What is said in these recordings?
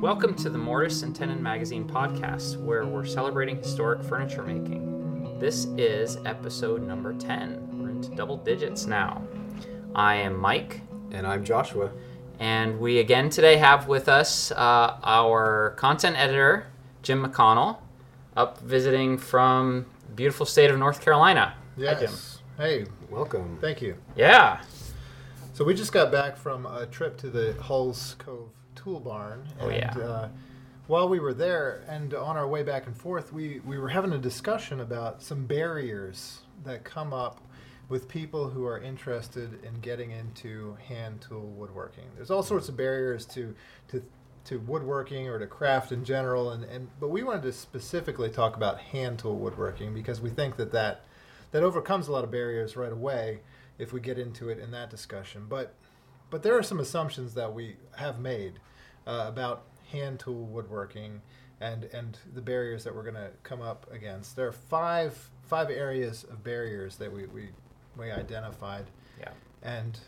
Welcome to the Mortise and Tenon Magazine podcast, where we're celebrating historic furniture making. This is episode number 10. We're into double digits now. I am Mike, And I'm Joshua. and we again today have with us uh, our content editor, Jim McConnell, up visiting from beautiful state of North Carolina. Hi, Jim. Yes. Hey, Welcome. thank you. Yeah. So we just got back from a trip to the Hulls Cove Tool Barn. Oh, and, yeah. Uh, while we were there and on our way back and forth, we, we were having a discussion about some barriers that come up with people who are interested in getting into hand tool woodworking. There's all sorts of barriers to to to woodworking or to craft in general, and, and but we wanted to specifically talk about hand tool woodworking because we think that that that overcomes a lot of barriers right away if we get into it in that discussion. But but there are some assumptions that we have made uh, about hand tool woodworking and and the barriers that we're going to come up against. There are five five areas of barriers that we we, we identified. Yeah. And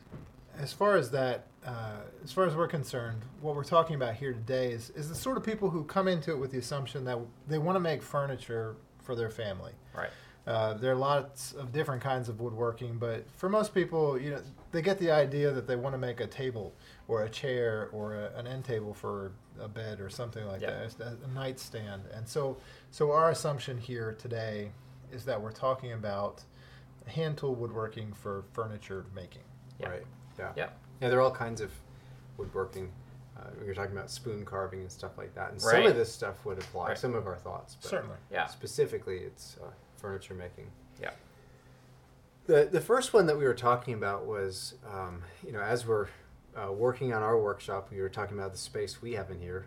as far as that, uh, as far as we're concerned, what we're talking about here today is is the sort of people who come into it with the assumption that they want to make furniture for their family. Right. Uh, there are lots of different kinds of woodworking, but for most people, you know, they get the idea that they want to make a table or a chair or a, an end table for a bed or something like Yeah. that, a, a nightstand. And so, so our assumption here today is that we're talking about hand tool woodworking for furniture making. Yeah. Right. Yeah. Yeah. Yeah, there are all kinds of woodworking. Uh, we were talking about spoon carving and stuff like that. And some of this stuff would apply, Right. some of our thoughts. But Certainly. Yeah. Specifically, it's uh, furniture making. Yeah. The, the first one that we were talking about was, um, you know, as we're uh, working on our workshop, we were talking about the space we have in here.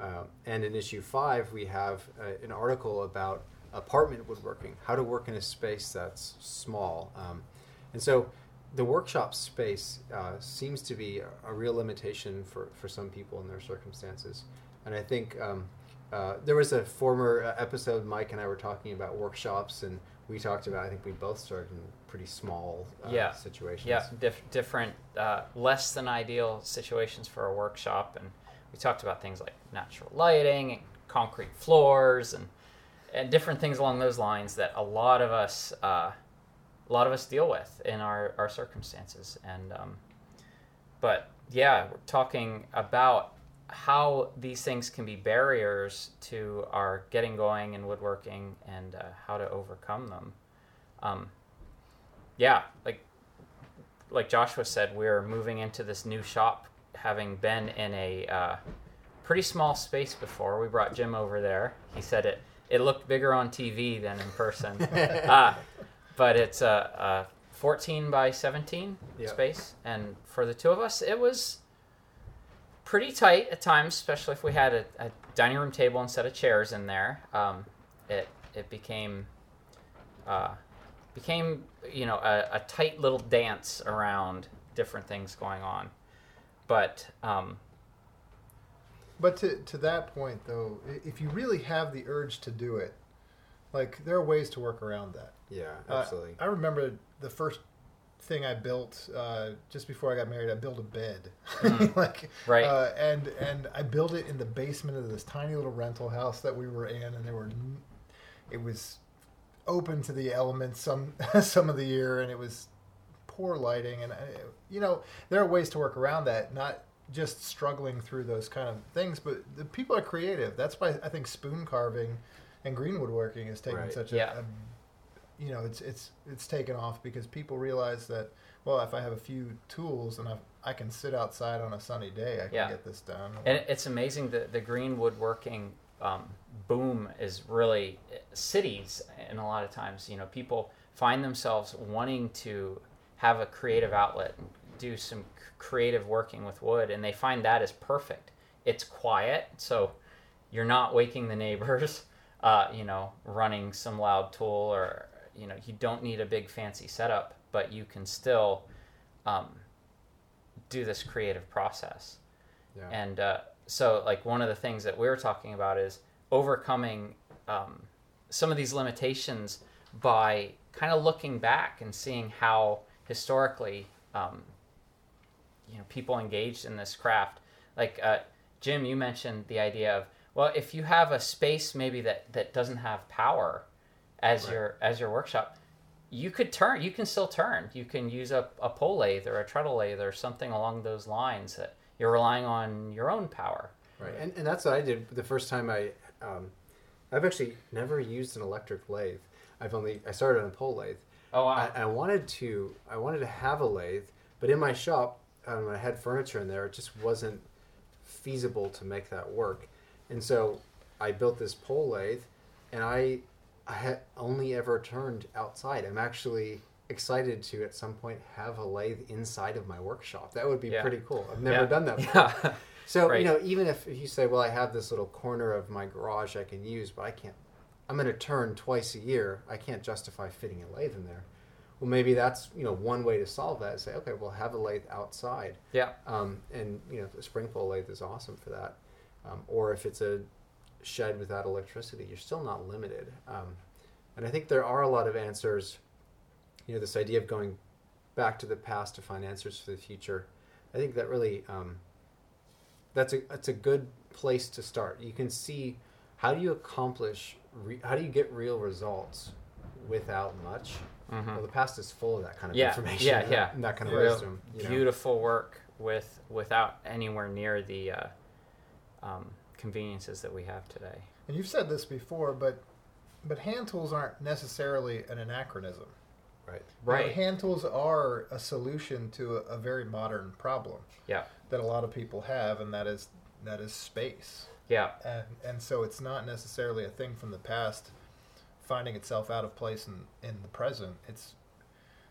Uh, and in issue five, we have uh, an article about apartment woodworking, how to work in a space that's small. Um, and so the workshop space uh, seems to be a, a real limitation for, for some people in their circumstances. And I think um, uh, there was a former uh, episode, Mike and I were talking about workshops, and we talked about, I think we both started in pretty small uh, Yeah. situations. Yeah, diff- different, uh, less than ideal situations for a workshop, and we talked about things like natural lighting, and concrete floors, and and different things along those lines that a lot of us, uh, a lot of us deal with in our our circumstances, and um, but yeah, we're talking about how these things can be barriers to our getting going in woodworking and uh, how to overcome them. Um, yeah, like like Joshua said, we're moving into this new shop, having been in a uh, pretty small space before. We brought Jim over there. He said it it looked bigger on TV than in person, uh, but it's a, a 14 by 17 Yeah. space, and for the two of us, it was pretty tight at times, especially if we had a, a dining room table instead of chairs in there. Um, it it became uh, became you know a, a tight little dance around different things going on but um, But to, to that point, though, if you really have the urge to do it, like there are ways to work around that. Yeah, Uh, absolutely. I remember the first thing I built uh, just before I got married. I built a bed, Mm. like Right. uh, and and I built it in the basement of this tiny little rental house that we were in, and there were it was open to the elements some some of the year, and it was poor lighting, and I, you know there are ways to work around that, not just struggling through those kind of things, but the people are creative. That's why I think spoon carving and green woodworking is taking Right. such a, Yeah. a you know it's it's it's taken off because people realize that well if I have a few tools and I I can sit outside on a sunny day I can Yeah. get this done. and it's amazing that the green woodworking um, boom is really cities and a lot of times you know people find themselves wanting to have a creative outlet and do some creative working with wood and they find that is perfect it's quiet so you're not waking the neighbors uh, you know running some loud tool or you know you don't need a big fancy setup but you can still um, do this creative process yeah. and uh, so, like, one of the things that we're talking about is overcoming um, some of these limitations by kind of looking back and seeing how historically, um, you know, people engaged in this craft. Like, uh, Jim, you mentioned the idea of well, if you have a space maybe that that doesn't have power as Right. your as your workshop, you could turn. You can still turn. You can use a, a pole lathe or a treadle lathe or something along those lines that you're relying on your own power. Right, and, and that's what I did the first time I. Um, I've actually never used an electric lathe. I've only I started on a pole lathe. Oh wow. I, I wanted to I wanted to have a lathe, but in my shop um, when I had furniture in there, it just wasn't feasible to make that work. And so I built this pole lathe, and I I had only ever turned outside. I'm actually excited to at some point have a lathe inside of my workshop. That would be Yeah. pretty cool. I've never Yeah. done that. Before. Yeah. So Right. you know, even if you say, "Well, I have this little corner of my garage I can use, but I can't. I'm going to turn twice a year. I can't justify fitting a lathe in there." Well, maybe that's you know one way to solve that. Is say, okay, we'll have a lathe outside, yeah. um, and you know the spring pole lathe is awesome for that. Um, or if it's a shed without electricity, you're still not limited. Um, and I think there are a lot of answers. You know, this idea of going back to the past to find answers for the future. I think that really um, that's a that's a good place to start. You can see how do you accomplish re- how do you get real results without much. Mhm. Well, the past is full of that kind of Yeah, information. yeah, yeah. that, that kind of Real wisdom. you know? Beautiful work with without anywhere near the uh, um, conveniences that we have today. And you've said this before, but but hand tools aren't necessarily an anachronism. Right. You know, Right. hand tools are a solution to a, a very modern problem Yeah. that a lot of people have, and that is that is space. Yeah. And and so it's not necessarily a thing from the past finding itself out of place in, in the present. It's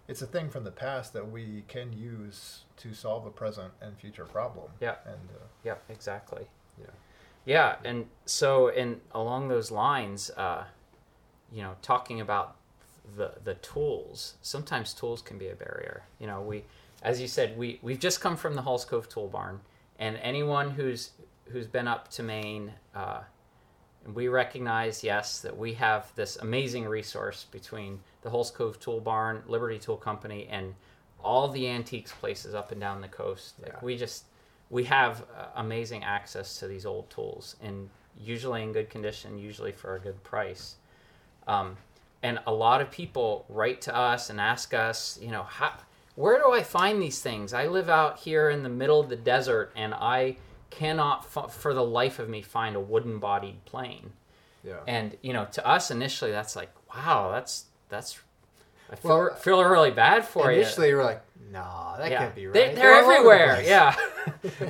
it's a thing from the past that we can use to solve a present and future problem. Yeah. And uh, Yeah. Exactly. Yeah. Yeah, and so in along those lines, uh, you know, talking about the the tools. Sometimes tools can be a barrier. You know, we, as you said, we we've just come from the Hulls Cove Tool Barn, and anyone who's who's been up to Maine, uh, we recognize yes that we have this amazing resource between the Hulls Cove Tool Barn, Liberty Tool Company, and all the antiques places up and down the coast. Like Yeah. we just we have uh, amazing access to these old tools and usually in good condition, usually for a good price. Um, and a lot of people write to us and ask us, you know, how, where do I find these things? I live out here in the middle of the desert and I cannot, f- for the life of me, find a wooden bodied plane. Yeah. And, you know, to us initially, that's like, wow, that's, that's, I feel, Well, feel really bad for you. Initially, you were like, "Nah, that Yeah. can't be right." They, they're, all over the everywhere. place. Yeah.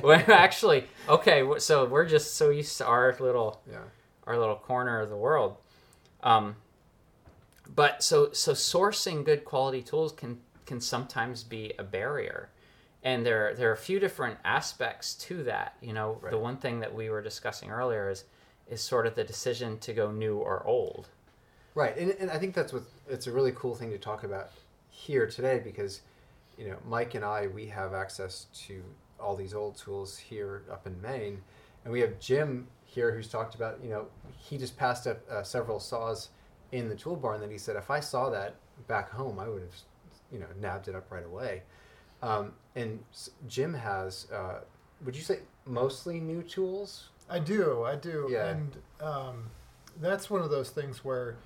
well, actually, okay. So we're just so used to our little Yeah. our little corner of the world. Um, but so so sourcing good quality tools can can sometimes be a barrier, and there there are a few different aspects to that. You know, the one thing that we were discussing earlier is is sort of the decision to go new or old. Right, and, and I think that's what it's a really cool thing to talk about here today because, you know, Mike and I we have access to all these old tools here up in Maine, and we have Jim here who's talked about you know he just passed up uh, several saws in the tool barn that he said if I saw that back home I would have you know nabbed it up right away, um, and Jim has uh, would you say mostly new tools? I do, I do, Yeah. and um, that's one of those things where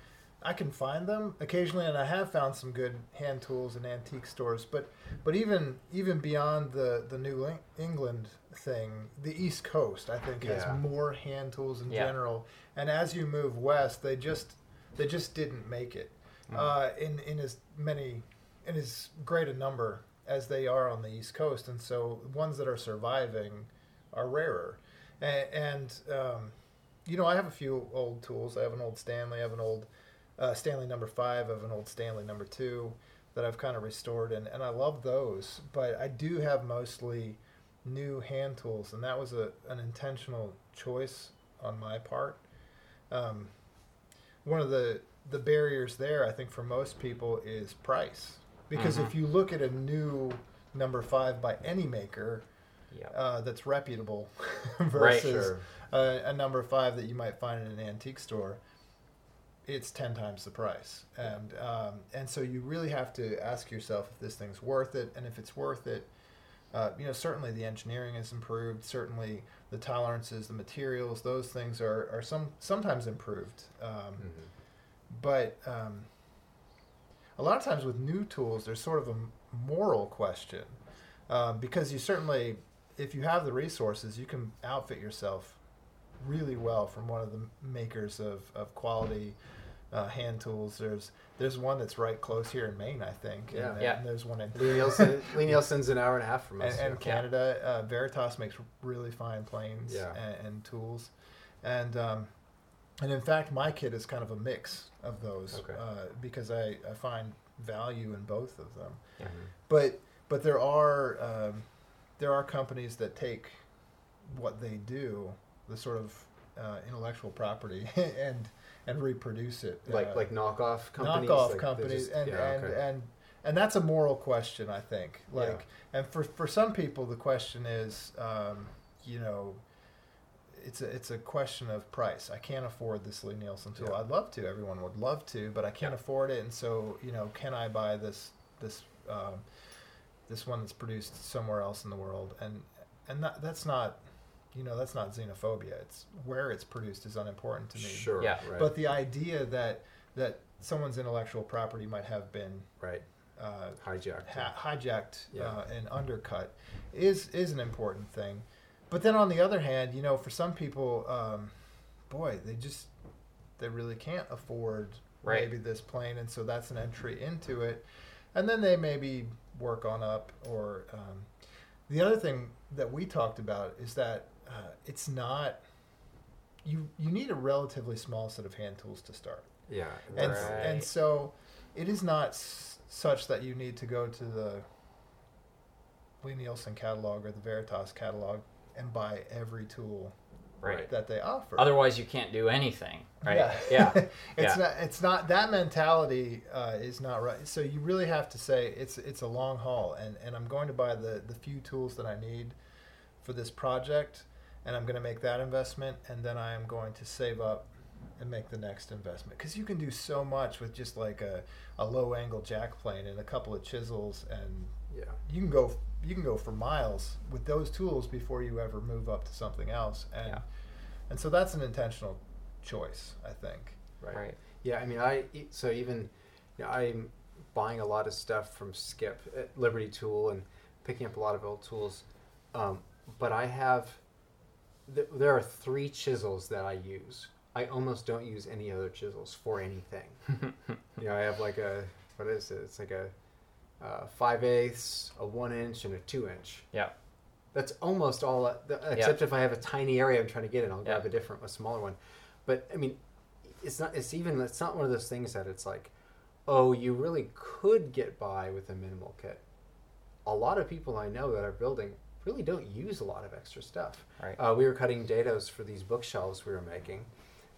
I can find them occasionally, and I have found some good hand tools in antique stores. But but even even beyond the the New England thing, the East Coast I think has more hand tools in Yeah. general. And as you move west, they just they just didn't make it uh, in in as many in as great a number as they are on the East Coast, and so ones that are surviving are rarer. And, and um, you know, I have a few old tools. I have an old Stanley. I have an old uh, Stanley number five. of an old Stanley number two that I've kind of restored, and, and I love those. But I do have mostly new hand tools, and that was a an intentional choice on my part. Um, one of the the barriers there, I think, for most people is price, because Mhm. if you look at a new number five by any maker, Yeah. uh, that's reputable Right. versus Sure. a, a number five that you might find in an antique store, it's ten times the price, and um, and so you really have to ask yourself if this thing's worth it, and if it's worth it, uh, you know, certainly the engineering has improved. Certainly the tolerances, the materials, those things are, are some sometimes improved. Um, Mhm. but um, a lot of times with new tools, there's sort of a moral question um, because you certainly, if you have the resources, you can outfit yourself really well from one of the makers of, of quality uh, hand tools. There's there's one that's right close here in Maine, I think. Yeah. And, Yeah. and there's one in Lie Nielsen, Lie-Nielsen's an hour and a half from us. and yeah. Canada. Uh, Veritas makes really fine planes Yeah. and, and tools, and um, and in fact, my kit is kind of a mix of those Okay. uh, because I, I find value in both of them. Mhm. But but there are um, there are companies that take what they do, the sort of uh, intellectual property, and and reproduce it like uh, like knockoff companies. knockoff like companies just- and yeah, and, okay. and and that's a moral question i think Yeah. like and for for some people the question is um, you know it's a it's a question of price i can't afford this Lie-Nielsen tool Yeah. i'd love to everyone would love to but i can't afford it and so you know can i buy this this um, this one that's produced somewhere else in the world and and that, that's not you know that's not xenophobia it's where it's produced is unimportant to me Sure. Yeah. Right. but the idea that that someone's intellectual property might have been right. uh, Hijacked. ha- hijacked Yeah. uh, and undercut is is an important thing. But then on the other hand, you know, for some people, um, boy, they just they really can't afford Right. maybe this plane, and so that's an entry into it. And then they maybe work on up. Or um, the other thing that we talked about is that uh, it's not you you need a relatively small set of hand tools to start yeah. and Right. and so it is not s- such that you need to go to the Lie-Nielsen catalog or the Veritas catalog and buy every tool Right. that they offer. Otherwise, you can't do anything. Right. Yeah, Yeah. it's Yeah. not. It's not that mentality uh, is not right. So you really have to say it's it's a long haul, and and I'm going to buy the the few tools that I need for this project, and I'm going to make that investment, and then I am going to save up and make the next investment because you can do so much with just like a, a low angle jack plane and a couple of chisels and yeah. you can go you can go for miles with those tools before you ever move up to something else and Yeah. and so that's an intentional choice i think Right. Right. Yeah, I mean, I e- so even you know, I'm buying a lot of stuff from Skip at Liberty Tool and picking up a lot of old tools, um, but I have th- there are three chisels that I use. I almost don't use any other chisels for anything. you know, I have like a what is it? It's like a uh, five eighths, a one inch, and a two inch. Yeah. That's almost all. uh, Except if I have a tiny area I'm trying to get in, I'll grab Yeah. a different, a smaller one. But I mean, it's not. It's even. It's not one of those things that it's like, oh, you really could get by with a minimal kit. A lot of people I know that are building really don't use a lot of extra stuff. Right. Uh, we were cutting dados for these bookshelves we were making,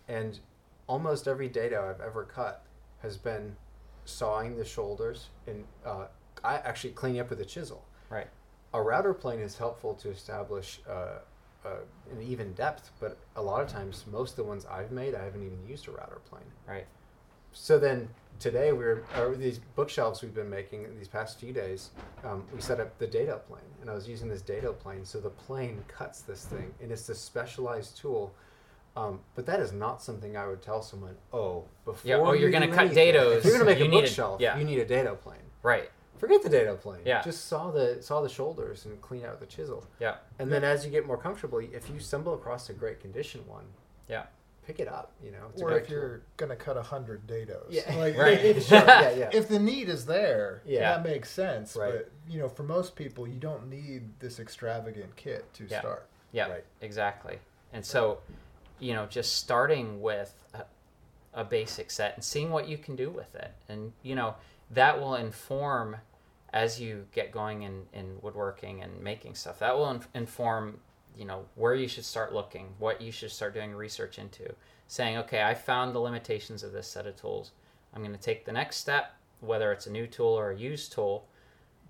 and almost every dado I've ever cut has been sawing the shoulders and uh, I actually cleaning up with a chisel. Right. A router plane is helpful to establish uh, uh, an even depth, but a lot of times, most of the ones I've made, I haven't even used a router plane. Right. So then today we're or these bookshelves we've been making these past few days. Um, we set up the dado plane, and I was using this dado plane. So the plane cuts this thing, and it's a specialized tool. Um, but that is not something I would tell someone. Oh, before Yeah, oh, you you're gonna cut anything, dados, you're gonna make you a need a- bookshelf, yeah. you need a dado plane. Right. Forget the dado plane. Yeah. Just saw the saw the shoulders and clean out the chisel. Yeah. And then as you get more comfortable, if you stumble across a great condition one, Yeah. Pick it up. You know, it's or great if you're gonna cut a hundred dados Yeah. like, Right. if, Sure, yeah, yeah. if the need is there Yeah. that makes sense Right. but you know for most people you don't need this extravagant kit to Yeah. start Yeah, Right. exactly. And so, you know, just starting with a, a basic set and seeing what you can do with it. And, you know, that will inform as you get going in, in woodworking and making stuff. That will in- inform, you know, where you should start looking, what you should start doing research into. Saying, okay, I found the limitations of this set of tools. I'm going to take the next step, whether it's a new tool or a used tool.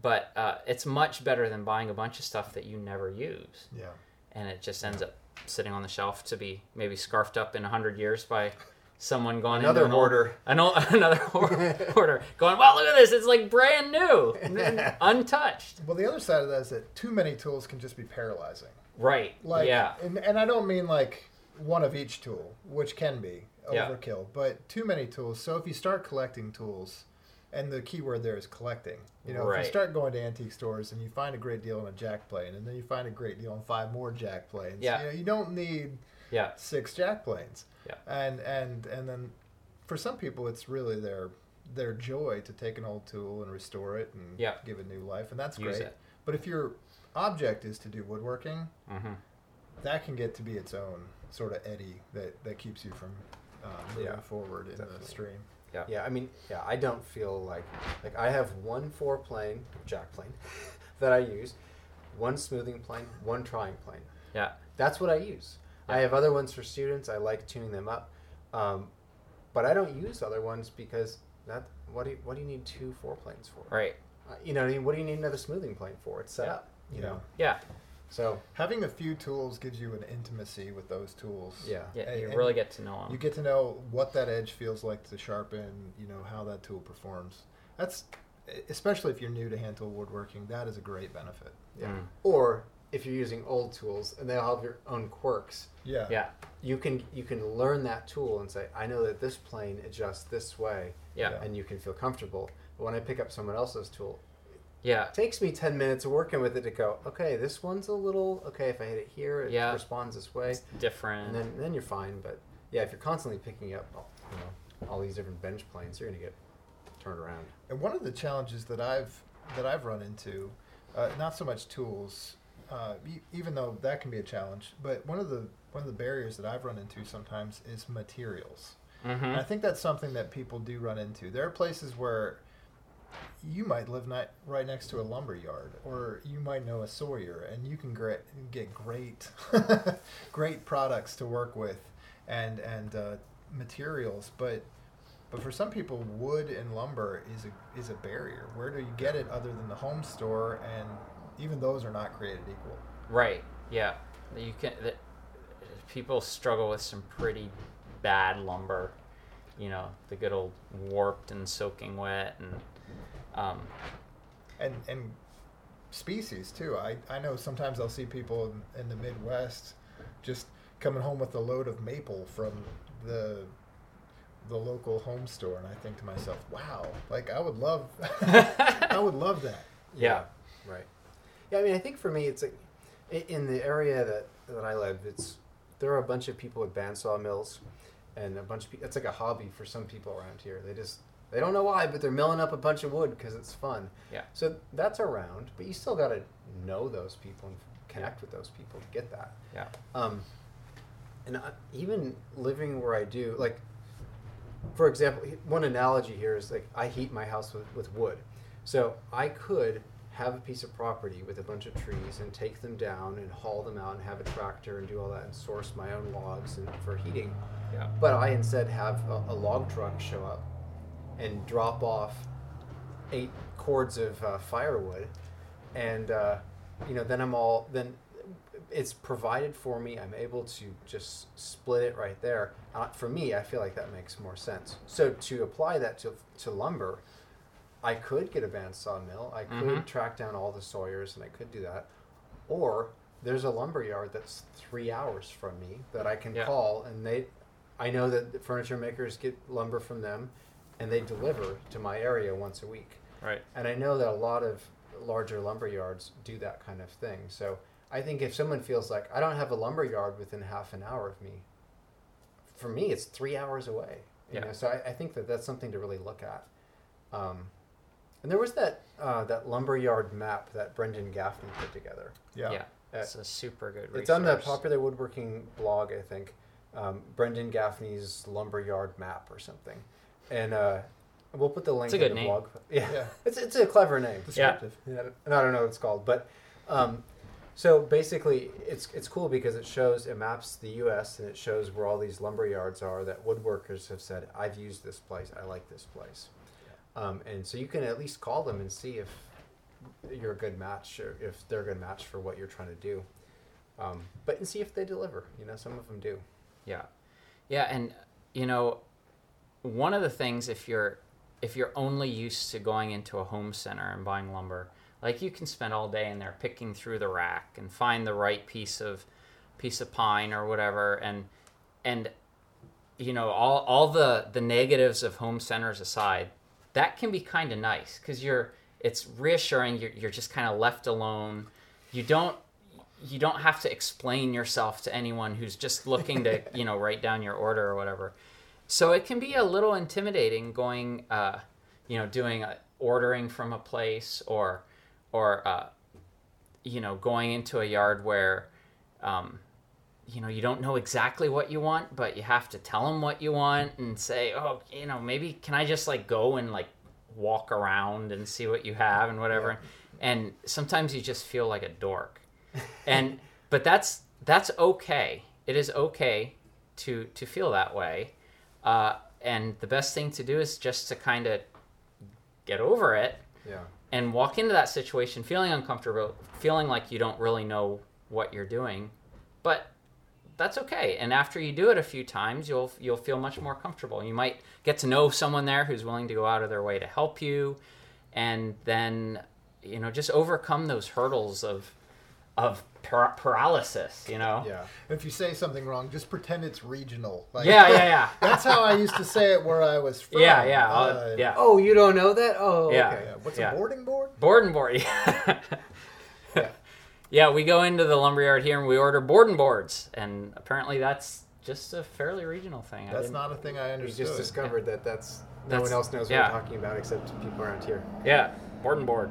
But uh, it's much better than buying a bunch of stuff that you never use yeah and it just ends up sitting on the shelf to be maybe scarfed up in 100 years by someone going Another into an old- hoarder. an old, another hoarder going, wow, look at this, it's like brand new, untouched. Well, the other side of that is that too many tools can just be paralyzing. Right. Like, yeah. and, and I don't mean like one of each tool, which can be Yeah. overkill, but too many tools. So if you start collecting tools, and the key word there is collecting. You know, if you start going to antique stores and you find a great deal on a jack plane, and then you find a great deal on five more jack planes. Yeah. You, know, you don't need Yeah. six jack planes. Yeah. And and and then for some people it's really their their joy to take an old tool and restore it and Yeah. give it new life and that's Use great. it. But if your object is to do woodworking, hmm that can get to be its own sort of eddy that, that keeps you from uh, moving Yeah, forward in definitely. the stream. Yeah, yeah, I mean, yeah, I don't feel like like I have one four plane jack plane that I use, one smoothing plane, one trying plane. Yeah. That's what I use. I have other ones for students. I like tuning them up, um, but I don't use other ones because that what do you, what do you need two four planes for? Right. Uh, you know, what, I mean? what do you need another smoothing plane for? It's set Yeah. up. You Yeah. know, Yeah. so Having a few tools gives you an intimacy with those tools. yeah, Yeah. And- You really get to know them. You get to know what that edge feels like to sharpen, you know, how that tool performs. That's especially if you're new to hand tool woodworking, that is a great benefit. yeah. Mm. Or if you're using old tools and they all have your own quirks, Yeah. Yeah. you can you can learn that tool and say, I know that this plane adjusts this way, Yeah. Yeah. and you can feel comfortable. But when I pick up someone else's tool, Yeah. it takes me ten minutes of working with it to go, okay, this one's a little okay. If I hit it here, it Yeah. responds this way, It's different. and then then you're fine. But yeah, if you're constantly picking up, you know, all these different bench planes, you're gonna get turned around. And one of the challenges that I've that I've run into, uh, not so much tools, uh, even though that can be a challenge, but one of the one of the barriers that I've run into sometimes is materials. hmm And I think that's something that people do run into. There are places where you might live ni- right next to a lumber yard, or you might know a sawyer, and you can gra- get great, great products to work with, and and uh, materials. But but for some people, wood and lumber is a is a barrier. Where do you get it other than the home store? And even those are not created equal. Right. Yeah. You can. The, people struggle with some pretty bad lumber. You know, the good old warped and soaking wet, and um, and and species too. I, I know sometimes I'll see people in, in the Midwest just coming home with a load of maple from the the local home store, and I think to myself, wow, like I would love, I would love that. Yeah. Right. Yeah, I mean, I think for me, it's like in the area that, that I live, it's there are a bunch of people with bandsaw mills, and a bunch of people. It's like a hobby for some people around here. They just they don't know why, but they're milling up a bunch of wood because it's fun. Yeah. So that's around, but you still got to know those people and connect with those people to get that. yeah. Um, and I, even living where I do, like, for example, one analogy here is like I heat my house with, with wood. So I could have a piece of property with a bunch of trees and take them down and haul them out and have a tractor and do all that and source my own logs and for heating. Yeah. But I instead have a, a log truck show up and drop off eight cords of uh, firewood, and uh, you know then I'm all then it's provided for me. I'm able to just split it right there. Uh, for me, I feel like that makes more sense. So to apply that to to lumber, I could get a bandsaw mill. I could Mhm. track down all the sawyers, and I could do that. Or there's a lumber yard that's three hours from me that I can Yeah. call, and they, I know that the furniture makers get lumber from them, and they deliver to my area once a week. Right. And I know that a lot of larger lumber yards do that kind of thing. So I think if someone feels like I don't have a lumber yard within half an hour of me, for me it's three hours away. You Yeah. know, so I, I think that that's something to really look at. Um, and there was that uh, that lumber yard map that Brendan Gaffney put together. Yeah. Yeah. Uh, It's a super good. It's on the popular woodworking blog, I think. Um, Brendan Gaffney's lumberyard map or something, and uh, we'll put the link It's a in good the name. blog. Yeah, Yeah. it's it's a clever name. Descriptive. Yeah, and I don't know what it's called, but um, so basically, it's it's cool because it shows it maps the U.S. and it shows where all these lumber yards are that woodworkers have said, "I've used this place. I like this place," um, and so you can at least call them and see if you're a good match or if they're a good match for what you're trying to do. Um, but and see if they deliver. You know, some of them do. Yeah, yeah, and you know, one of the things if you're if you're only used to going into a home center and buying lumber, like you can spend all day in there picking through the rack and find the right piece of piece of pine or whatever and and you know all all the the negatives of home centers aside, that can be kind of nice cuz you're it's reassuring you're you're just kind of left alone. You don't you don't have to explain yourself to anyone who's just looking to you know write down your order or whatever so it can be a little intimidating going uh, you know doing a, ordering from a place or or uh, you know going into a yard where um, you know you don't know exactly what you want but you have to tell them what you want and say oh you know maybe can i just like go and like walk around and see what you have and whatever? And sometimes you just feel like a dork. And but that's that's okay. It is okay to to feel that way uh, and the best thing to do is just to kind of get over it Yeah. and walk into that situation feeling uncomfortable, feeling like you don't really know what you're doing, but that's okay. And after you do it a few times, you'll you'll feel much more comfortable. You might get to know someone there who's willing to go out of their way to help you, and then you know just overcome those hurdles of of par- paralysis. You know. Yeah. If you say something wrong, just pretend it's regional. Like, Yeah, yeah, yeah. That's how I used to say it where I was from. Yeah, yeah, uh, Uh, yeah. Oh, you don't know that? Oh, Yeah. okay. yeah. What's Yeah. a boarding board? Board and board. Yeah. yeah, we go into the lumberyard here and we order board and boards, and apparently that's just a fairly regional thing. That's didn't- a thing I understood. We just discovered that that's no That's- one else knows what yeah. we're talking about except people around here. Yeah, board and board.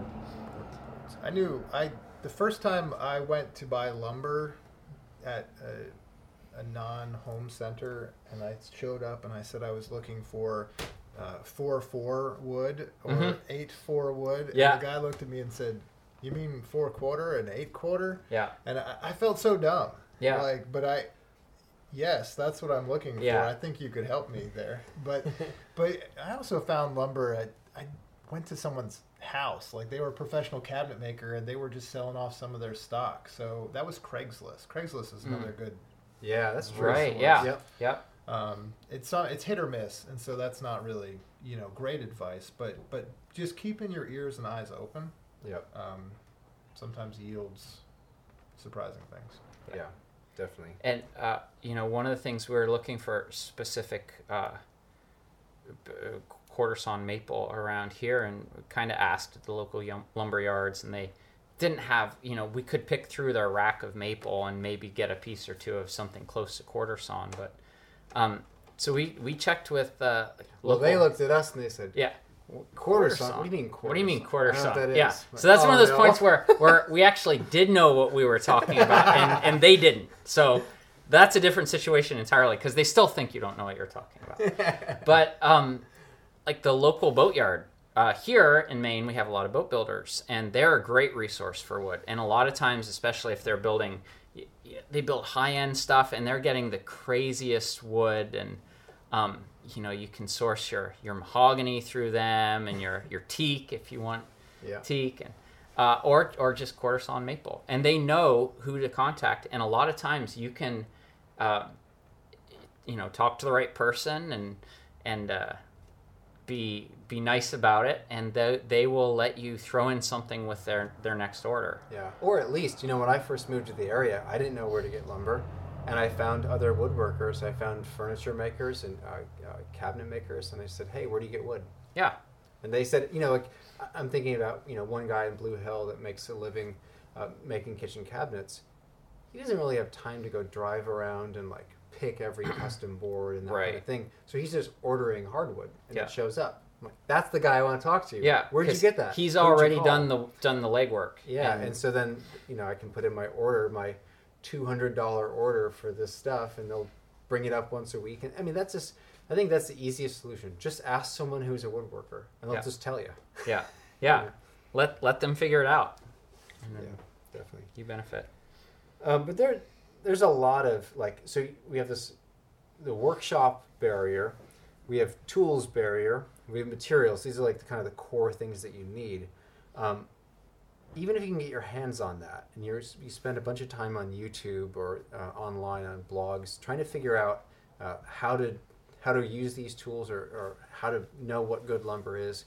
I knew I the first time I went to buy lumber at a, a non-home center, and I showed up and I said I was looking for uh, four four wood or Mhm. eight four wood. Yeah. And the guy looked at me and said, "You mean four quarter and eight quarter?" Yeah, And I, I felt so dumb. Yeah. Like, but I. Yes, that's what I'm looking Yeah. for. I think you could help me there. But but I also found lumber at I went to someone's house. Like they were a professional cabinet maker and they were just selling off some of their stock. So that was Craigslist. Craigslist is another good Yeah, that's true. right. Yeah, Yep. yep. um, it's not, it's hit or miss, and so that's not really you know great advice. But but just keeping your ears and eyes open Yep. um, sometimes yields surprising things. Yeah. Definitely. And uh, you know, one of the things we were looking for specific uh, b- quarter sawn maple around here, and kind of asked at the local yum- lumber yards, and they didn't have. You know, we could pick through their rack of maple and maybe get a piece or two of something close to quarter sawn, but. Um, so we, we checked with uh, Well, local, they looked at us and they said, yeah quarter sawn? What do you mean What do you mean quarter quarter sawn? I sawn? don't know what that Yeah. is. So that's Oh, one of those no. points where, where we actually did know what we were talking about, and, and they didn't. So that's a different situation entirely because they still think you don't know what you're talking about. but um, like the local boatyard uh, here in Maine, we have a lot of boat builders, and they're a great resource for wood. And a lot of times, especially if they're building, they build high end stuff, and they're getting the craziest wood and um, you know you can source your your mahogany through them and your your teak if you want Yeah. teak and uh, or or just quarter sawn maple and they know who to contact and a lot of times you can uh, you know talk to the right person and and uh, be be nice about it and they, they will let you throw in something with their their next order Yeah. Or at least, you know, when I first moved to the area, I didn't know where to get lumber. And I found other woodworkers. I found furniture makers and uh, uh, cabinet makers. And I said, hey, where do you get wood? yeah And they said, you know, like I'm thinking about, you know, one guy in Blue Hill that makes a living uh, making kitchen cabinets. He doesn't really have time to go drive around and like pick every custom board and that kind of thing. So he's just ordering hardwood and Yeah. it shows up. I'm like, that's the guy I want to talk to. yeah Where'd you get that? he's Who'd already done the done the legwork Yeah, and, so then you know I can put in my order, my two hundred dollar order for this stuff, and they'll bring it up once a week. And I mean that's just I think that's the easiest solution. Just ask someone who's a woodworker, and they'll Yeah. just tell you. yeah yeah Yeah. let let them figure it out and then Yeah, definitely. you benefit Um, but there, there's a lot of like so we have this the workshop barrier, we have tools barrier, we have materials. These are like the kind of the core things that you need. Um, even if you can get your hands on that, and you're, you spend a bunch of time on YouTube or uh, online on blogs trying to figure out uh, how to how to use these tools or, or how to know what good lumber is.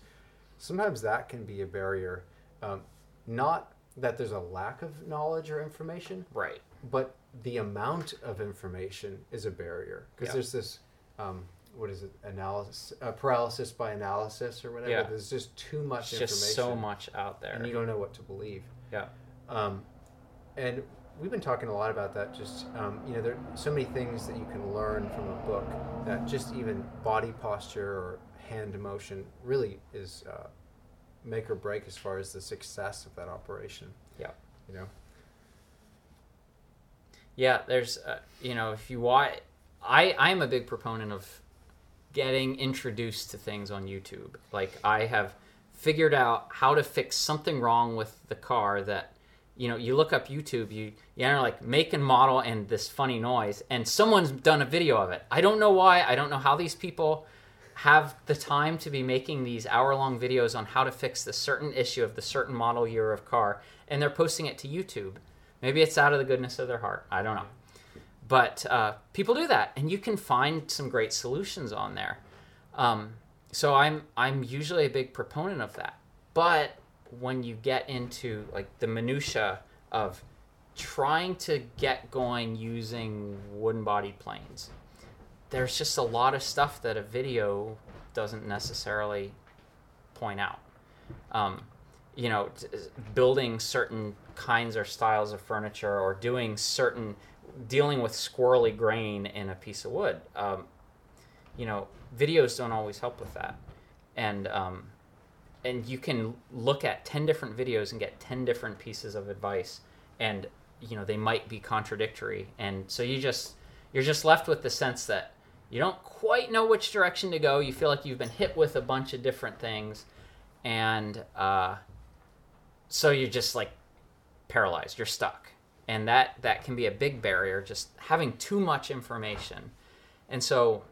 Sometimes that can be a barrier. Um, not that there's a lack of knowledge or information, Right. but the amount of information is a barrier because Yeah. there's this um, what is it analysis uh, paralysis by analysis or whatever Yeah. there's just too much It's information just so much out there. and you don't know what to believe Yeah. um, and we've been talking a lot about that just um, you know there are so many things that you can learn from a book that just even body posture or hand motion really is uh, make or break as far as the success of that operation Yeah. you know Yeah, there's, uh, you know, if you watch, I I'm a big proponent of getting introduced to things on YouTube. Like I have figured out how to fix something wrong with the car that, you know, you look up YouTube, you you enter like make and model and this funny noise, and someone's done a video of it. I don't know why. I don't know how these people have the time to be making these hour long videos on how to fix the certain issue of the certain model year of car, and they're posting it to YouTube. Maybe it's out of the goodness of their heart. I don't know. But uh, people do that, and you can find some great solutions on there. Um, so I'm I'm usually a big proponent of that. But when you get into like the minutia of trying to get going using wooden bodied planes, there's just a lot of stuff that a video doesn't necessarily point out. Um, you know, building certain kinds or styles of furniture or doing certain, dealing with squirrely grain in a piece of wood. Um, you know, videos don't always help with that. And, um, and you can look at 10 different videos and get 10 different pieces of advice and you know they might be contradictory and so you just you're just left with the sense that you don't quite know which direction to go you feel like you've been hit with a bunch of different things and uh, so you're just like paralyzed. You're stuck. And that that can be a big barrier just having too much information. And so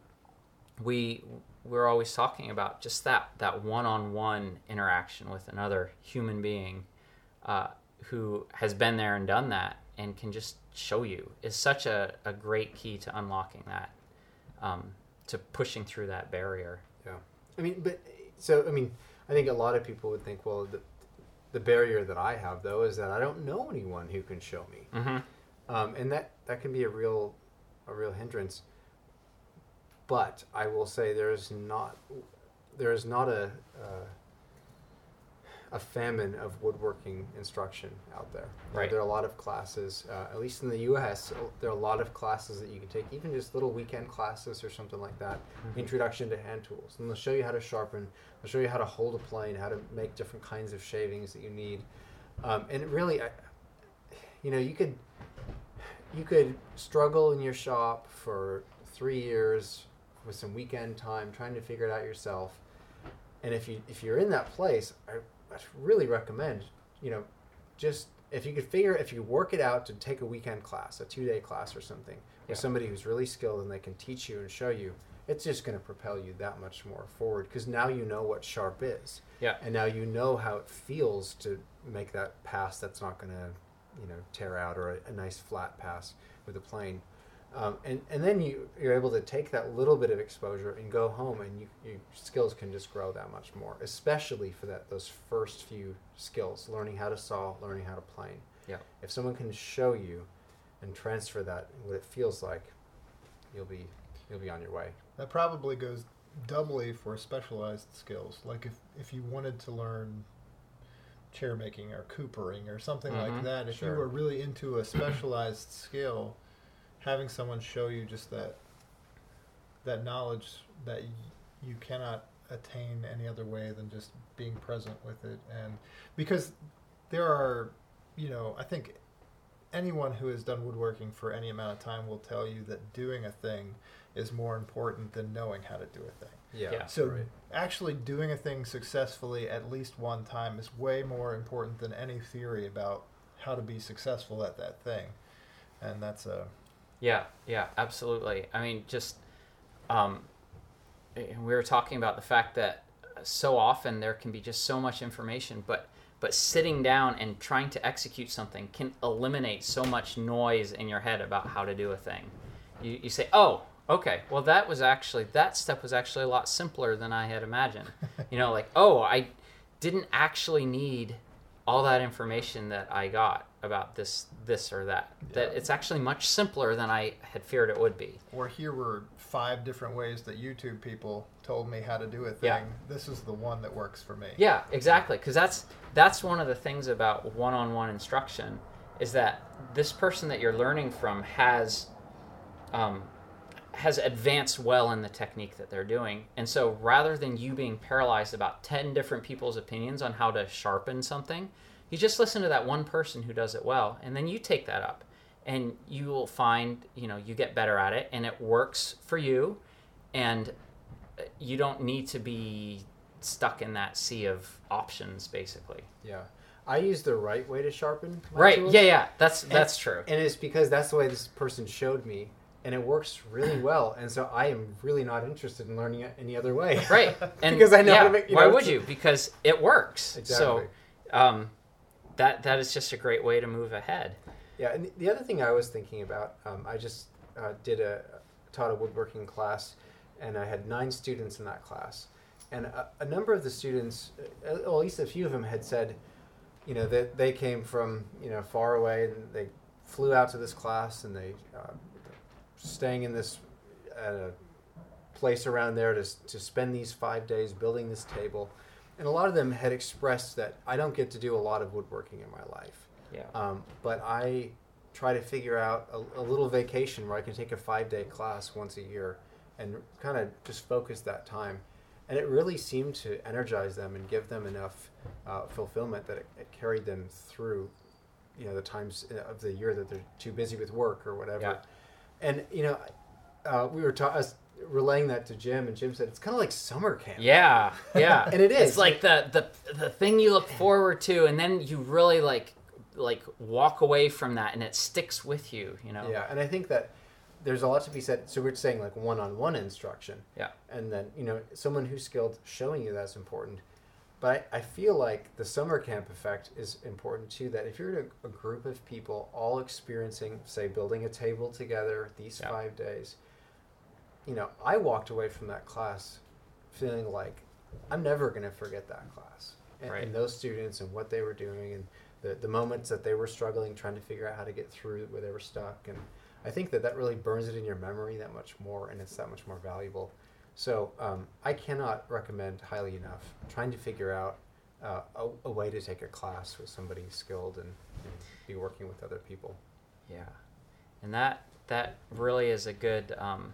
we we're always talking about just that that one-on-one interaction with another human being uh, who has been there and done that and can just show you. Is such a, a great key to unlocking that um, to pushing through that barrier. Yeah, I mean, but so I mean, I think a lot of people would think, well, the, the barrier that I have though is that I don't know anyone who can show me, mm-hmm. um, and that that can be a real a real hindrance. But I will say there is not there is not a uh, a famine of woodworking instruction out there. Right. There are a lot of classes, uh, at least in the U.S. There are a lot of classes that you can take, even just little weekend classes or something like that. Introduction to hand tools, and they'll show you how to sharpen. They'll show you how to hold a plane, how to make different kinds of shavings that you need. Um, and really, I, you know, you could you could struggle in your shop for three years with some weekend time trying to figure it out yourself. And if you if you're in that place, I, I really recommend you know just if you could figure if you work it out to take a weekend class, a two day class or something Yeah. with somebody who's really skilled and they can teach you and show you, it's just going to propel you that much more forward because now you know what sharp is. Yeah. And now you know how it feels to make that pass that's not going to you know tear out or a, a nice flat pass with a plane um, and and then you you're able to take that little bit of exposure and go home and you, your skills can just grow that much more especially for that those first few skills learning how to saw learning how to plane Yeah. if someone can show you and transfer that what it feels like you'll be you'll be on your way That probably goes doubly for specialized skills. Like if, if you wanted to learn chair making or coopering or something Mhm, like that, if sure. you were really into a specialized skill, having someone show you just that that knowledge that y- you cannot attain any other way than just being present with it and because there are you know i think anyone who has done woodworking for any amount of time will tell you that doing a thing is more important than knowing how to do a thing yeah, Yeah. so right. actually doing a thing successfully at least one time is way more important than any theory about how to be successful at that thing and that's a Yeah, yeah, absolutely. I mean, just um, eh, we were talking about the fact that so often there can be just so much information, but but sitting down and trying to execute something can eliminate so much noise in your head about how to do a thing. You you say, oh, Okay, well, that was actually that step was actually a lot simpler than I had imagined. you know, like oh, I didn't actually need all that information that I got about this this or that. That it's actually much simpler than I had feared it would be. Or here were five different ways that YouTube people told me how to do a thing. Yeah. This is the one that works for me. Yeah, exactly. Because that's that's one of the things about one-on-one instruction is that this person that you're learning from has um, has advanced well in the technique that they're doing, and so rather than you being paralyzed about ten different people's opinions on how to sharpen something, you just listen to that one person who does it well, and then you take that up, and you will find you know you get better at it, and it works for you, and uh, you don't need to be stuck in that sea of options basically. Yeah. I use the right way to sharpen. right. tools, yeah yeah. That's and- that's true. And it's because that's the way this person showed me, and it works really well. And so I am really not interested in learning it any other way. right and because I know yeah, how to make. You why know, would you because it works Exactly. so um, that that is just a great way to move ahead Yeah, and the other thing I was thinking about, um, I just uh, did a taught a woodworking class, and I had nine students in that class, and a, a number of the students, uh, at least a few of them, had said, you know, that they came from you know far away, and they flew out to this class, and they uh, staying in this uh, place around there to to spend these five days building this table, and a lot of them had expressed that I don't get to do a lot of woodworking in my life. yeah Um, but I try to figure out a, a little vacation where I can take a five day class once a year and kind of just focus that time. And it really seemed to energize them and give them enough uh, fulfillment that it, it carried them through, you know, the times of the year that they're too busy with work or whatever. Yeah. And you know, uh, we were ta- relaying that to Jim, and Jim said it's kind of like summer camp. yeah yeah And it is. it's like the the the thing you look forward to and then you really like like walk away from that and it sticks with you you know Yeah, and I think that there's a lot to be said. So we're saying like one-on-one instruction. Yeah. And then you know someone who's skilled showing you that's important. But I, I feel like the summer camp effect is important too. That if you're in a, a group of people all experiencing, say, building a table together these Yeah. five days, you know, I walked away from that class feeling like I'm never going to forget that class and, Right. and those students and what they were doing and the, the moments that they were struggling trying to figure out how to get through where they were stuck and i think that that really burns it in your memory that much more and it's that much more valuable so um, i cannot recommend highly enough trying to figure out uh, a, a way to take a class with somebody skilled and, and be working with other people Yeah, and that that really is a good. Um,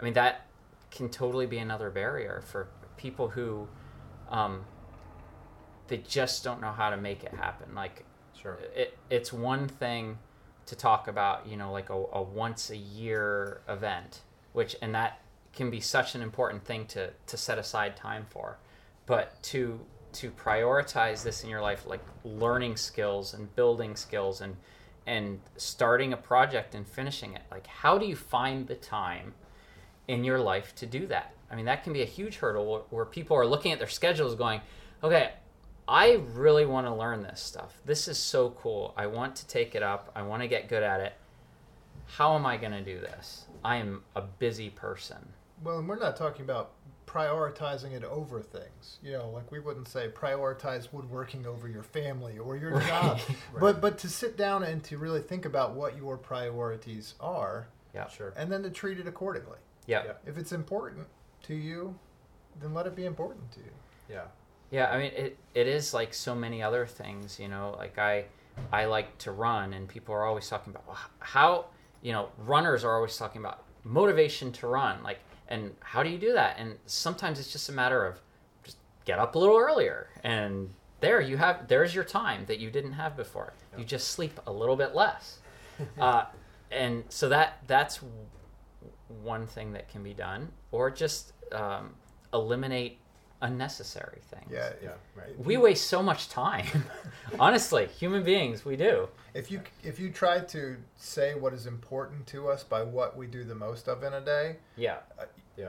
I mean, that can totally be another barrier for people who um, they just don't know how to make it happen. Like sure it, it's one thing to talk about, you know, like a, a once a year event, which and that can be such an important thing to to set aside time for, but to to prioritize this in your life, like learning skills and building skills and and starting a project and finishing it. Like, how do you find the time in your life to do that? I mean, that can be a huge hurdle where, where people are looking at their schedules, going, "Okay, I really want to learn this stuff. This is so cool. I want to take it up. I want to get good at it. How am I going to do this? I am a busy person. Well, and we're not talking about prioritizing it over things. You know, like we wouldn't say prioritize woodworking over your family or your Right. job. Right. But but to sit down and to really think about what your priorities are Yeah. sure and then to treat it accordingly. Yeah. Yeah. If it's important to you, then let it be important to you. yeah Yeah, I mean it, it is like so many other things, you know, like I I like to run and people are always talking about "Well, how, you know, runners are always talking about motivation to run. Like and how do you do that? And sometimes it's just a matter of just get up a little earlier and there you have there's your time that you didn't have before. You just sleep a little bit less. uh, and so that that's one thing that can be done or just um, eliminate unnecessary things Yeah. yeah right we waste so much time honestly human beings we do If you if you try to say what is important to us by what we do the most of in a day, yeah yeah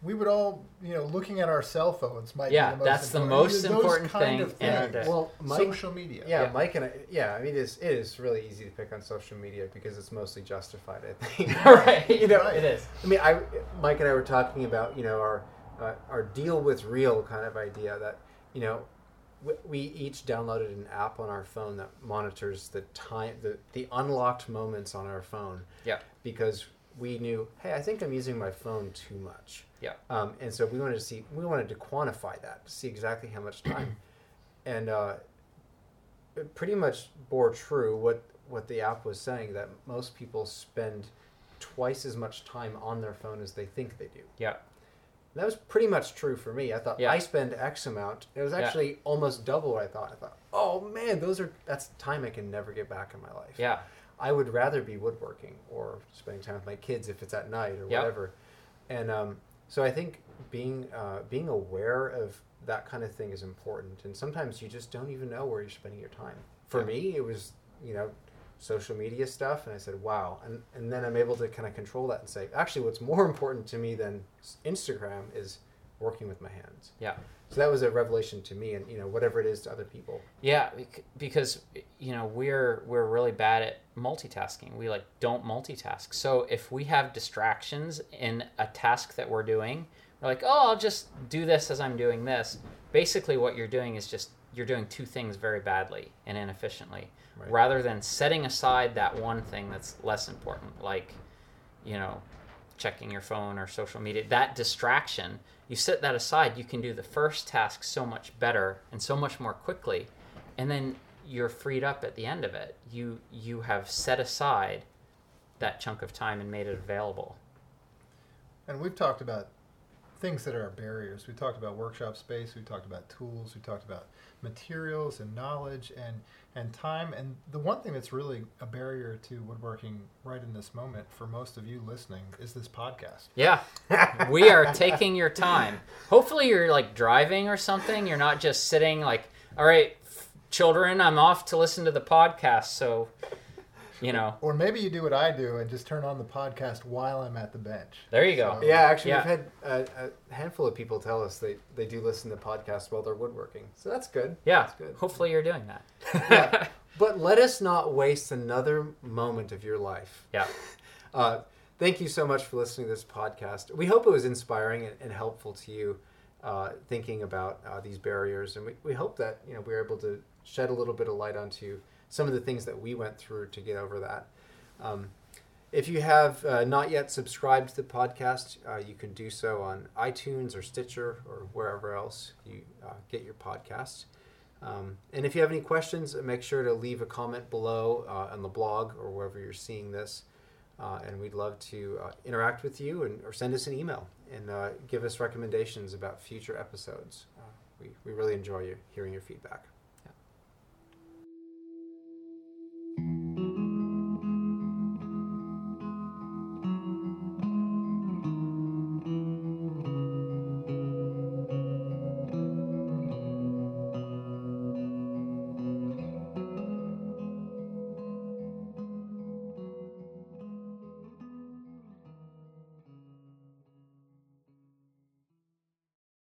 we would all, you know, looking at our cell phones might Yeah, be the most that's the most Those important kind thing of in our things. day. Well, Mike, social media. yeah, Yeah. Mike and I, yeah, I mean, it is, it is really easy to pick on social media because it's mostly justified. I think. right. You know, it is. I mean, I, Mike and I were talking about you know our uh, our deal with real kind of idea that you know we, we each downloaded an app on our phone that monitors the time the the unlocked moments on our phone Yeah. because we knew hey I think I'm using my phone too much Yeah. um, and so we wanted to see we wanted to quantify that to see exactly how much time and uh, it pretty much bore true what what the app was saying that most people spend twice as much time on their phone as they think they do. Yeah. That was pretty much true for me. I thought Yeah. I spend X amount. It was Yeah. actually almost double what I thought. I thought, oh man, those are that's time I can never get back in my life. Yeah. I would rather be woodworking or spending time with my kids if it's at night or Yep. whatever. And um, so I think being uh, being aware of that kind of thing is important. And sometimes you just don't even know where you're spending your time. For Yeah. me, it was you know social media stuff, and I said, wow. And and then I'm able to kind of control that and say, actually, what's more important to me than Instagram is working with my hands. Yeah. So that was a revelation to me, and you know whatever it is to other people. Yeah, because you know we're we're really bad at multitasking. We like don't multitask. So if we have distractions in a task that we're doing, we're like, "Oh, I'll just do this as I'm doing this." Basically what you're doing is just you're doing two things very badly and inefficiently Right. rather than setting aside that one thing that's less important like you know checking your phone or social media that distraction you set that aside you can do the first task so much better and so much more quickly and then you're freed up at the end of it. You you have set aside that chunk of time and made it available. And we've talked about things that are barriers. We talked about workshop space. We talked about tools. We talked about materials and knowledge and and time. And the one thing that's really a barrier to woodworking right in this moment for most of you listening is this podcast. yeah we are taking your time hopefully you're like driving or something you're not just sitting like all right f- children i'm off to listen to the podcast so you know Or maybe you do what I do and just turn on the podcast while I'm at the bench. there you go So- Yeah, actually, Yeah. we've had a, a handful of people tell us they, they do listen to podcasts while they're woodworking. So that's good. yeah That's good. hopefully you're doing that Yeah. But let us not waste another moment of your life. yeah Uh, thank you so much for listening to this podcast. We hope it was inspiring and, and helpful to you uh, thinking about uh, these barriers. And we, we hope that you know we're able to shed a little bit of light onto some of the things that we went through to get over that. Um, if you have uh, not yet subscribed to the podcast, uh, you can do so on iTunes or Stitcher or wherever else you uh, get your podcasts. Um, and if you have any questions, make sure to leave a comment below uh, on the blog or wherever you're seeing this. Uh, and we'd love to uh, interact with you and, or send us an email and give us recommendations about future episodes. We, we really enjoy you, hearing your feedback.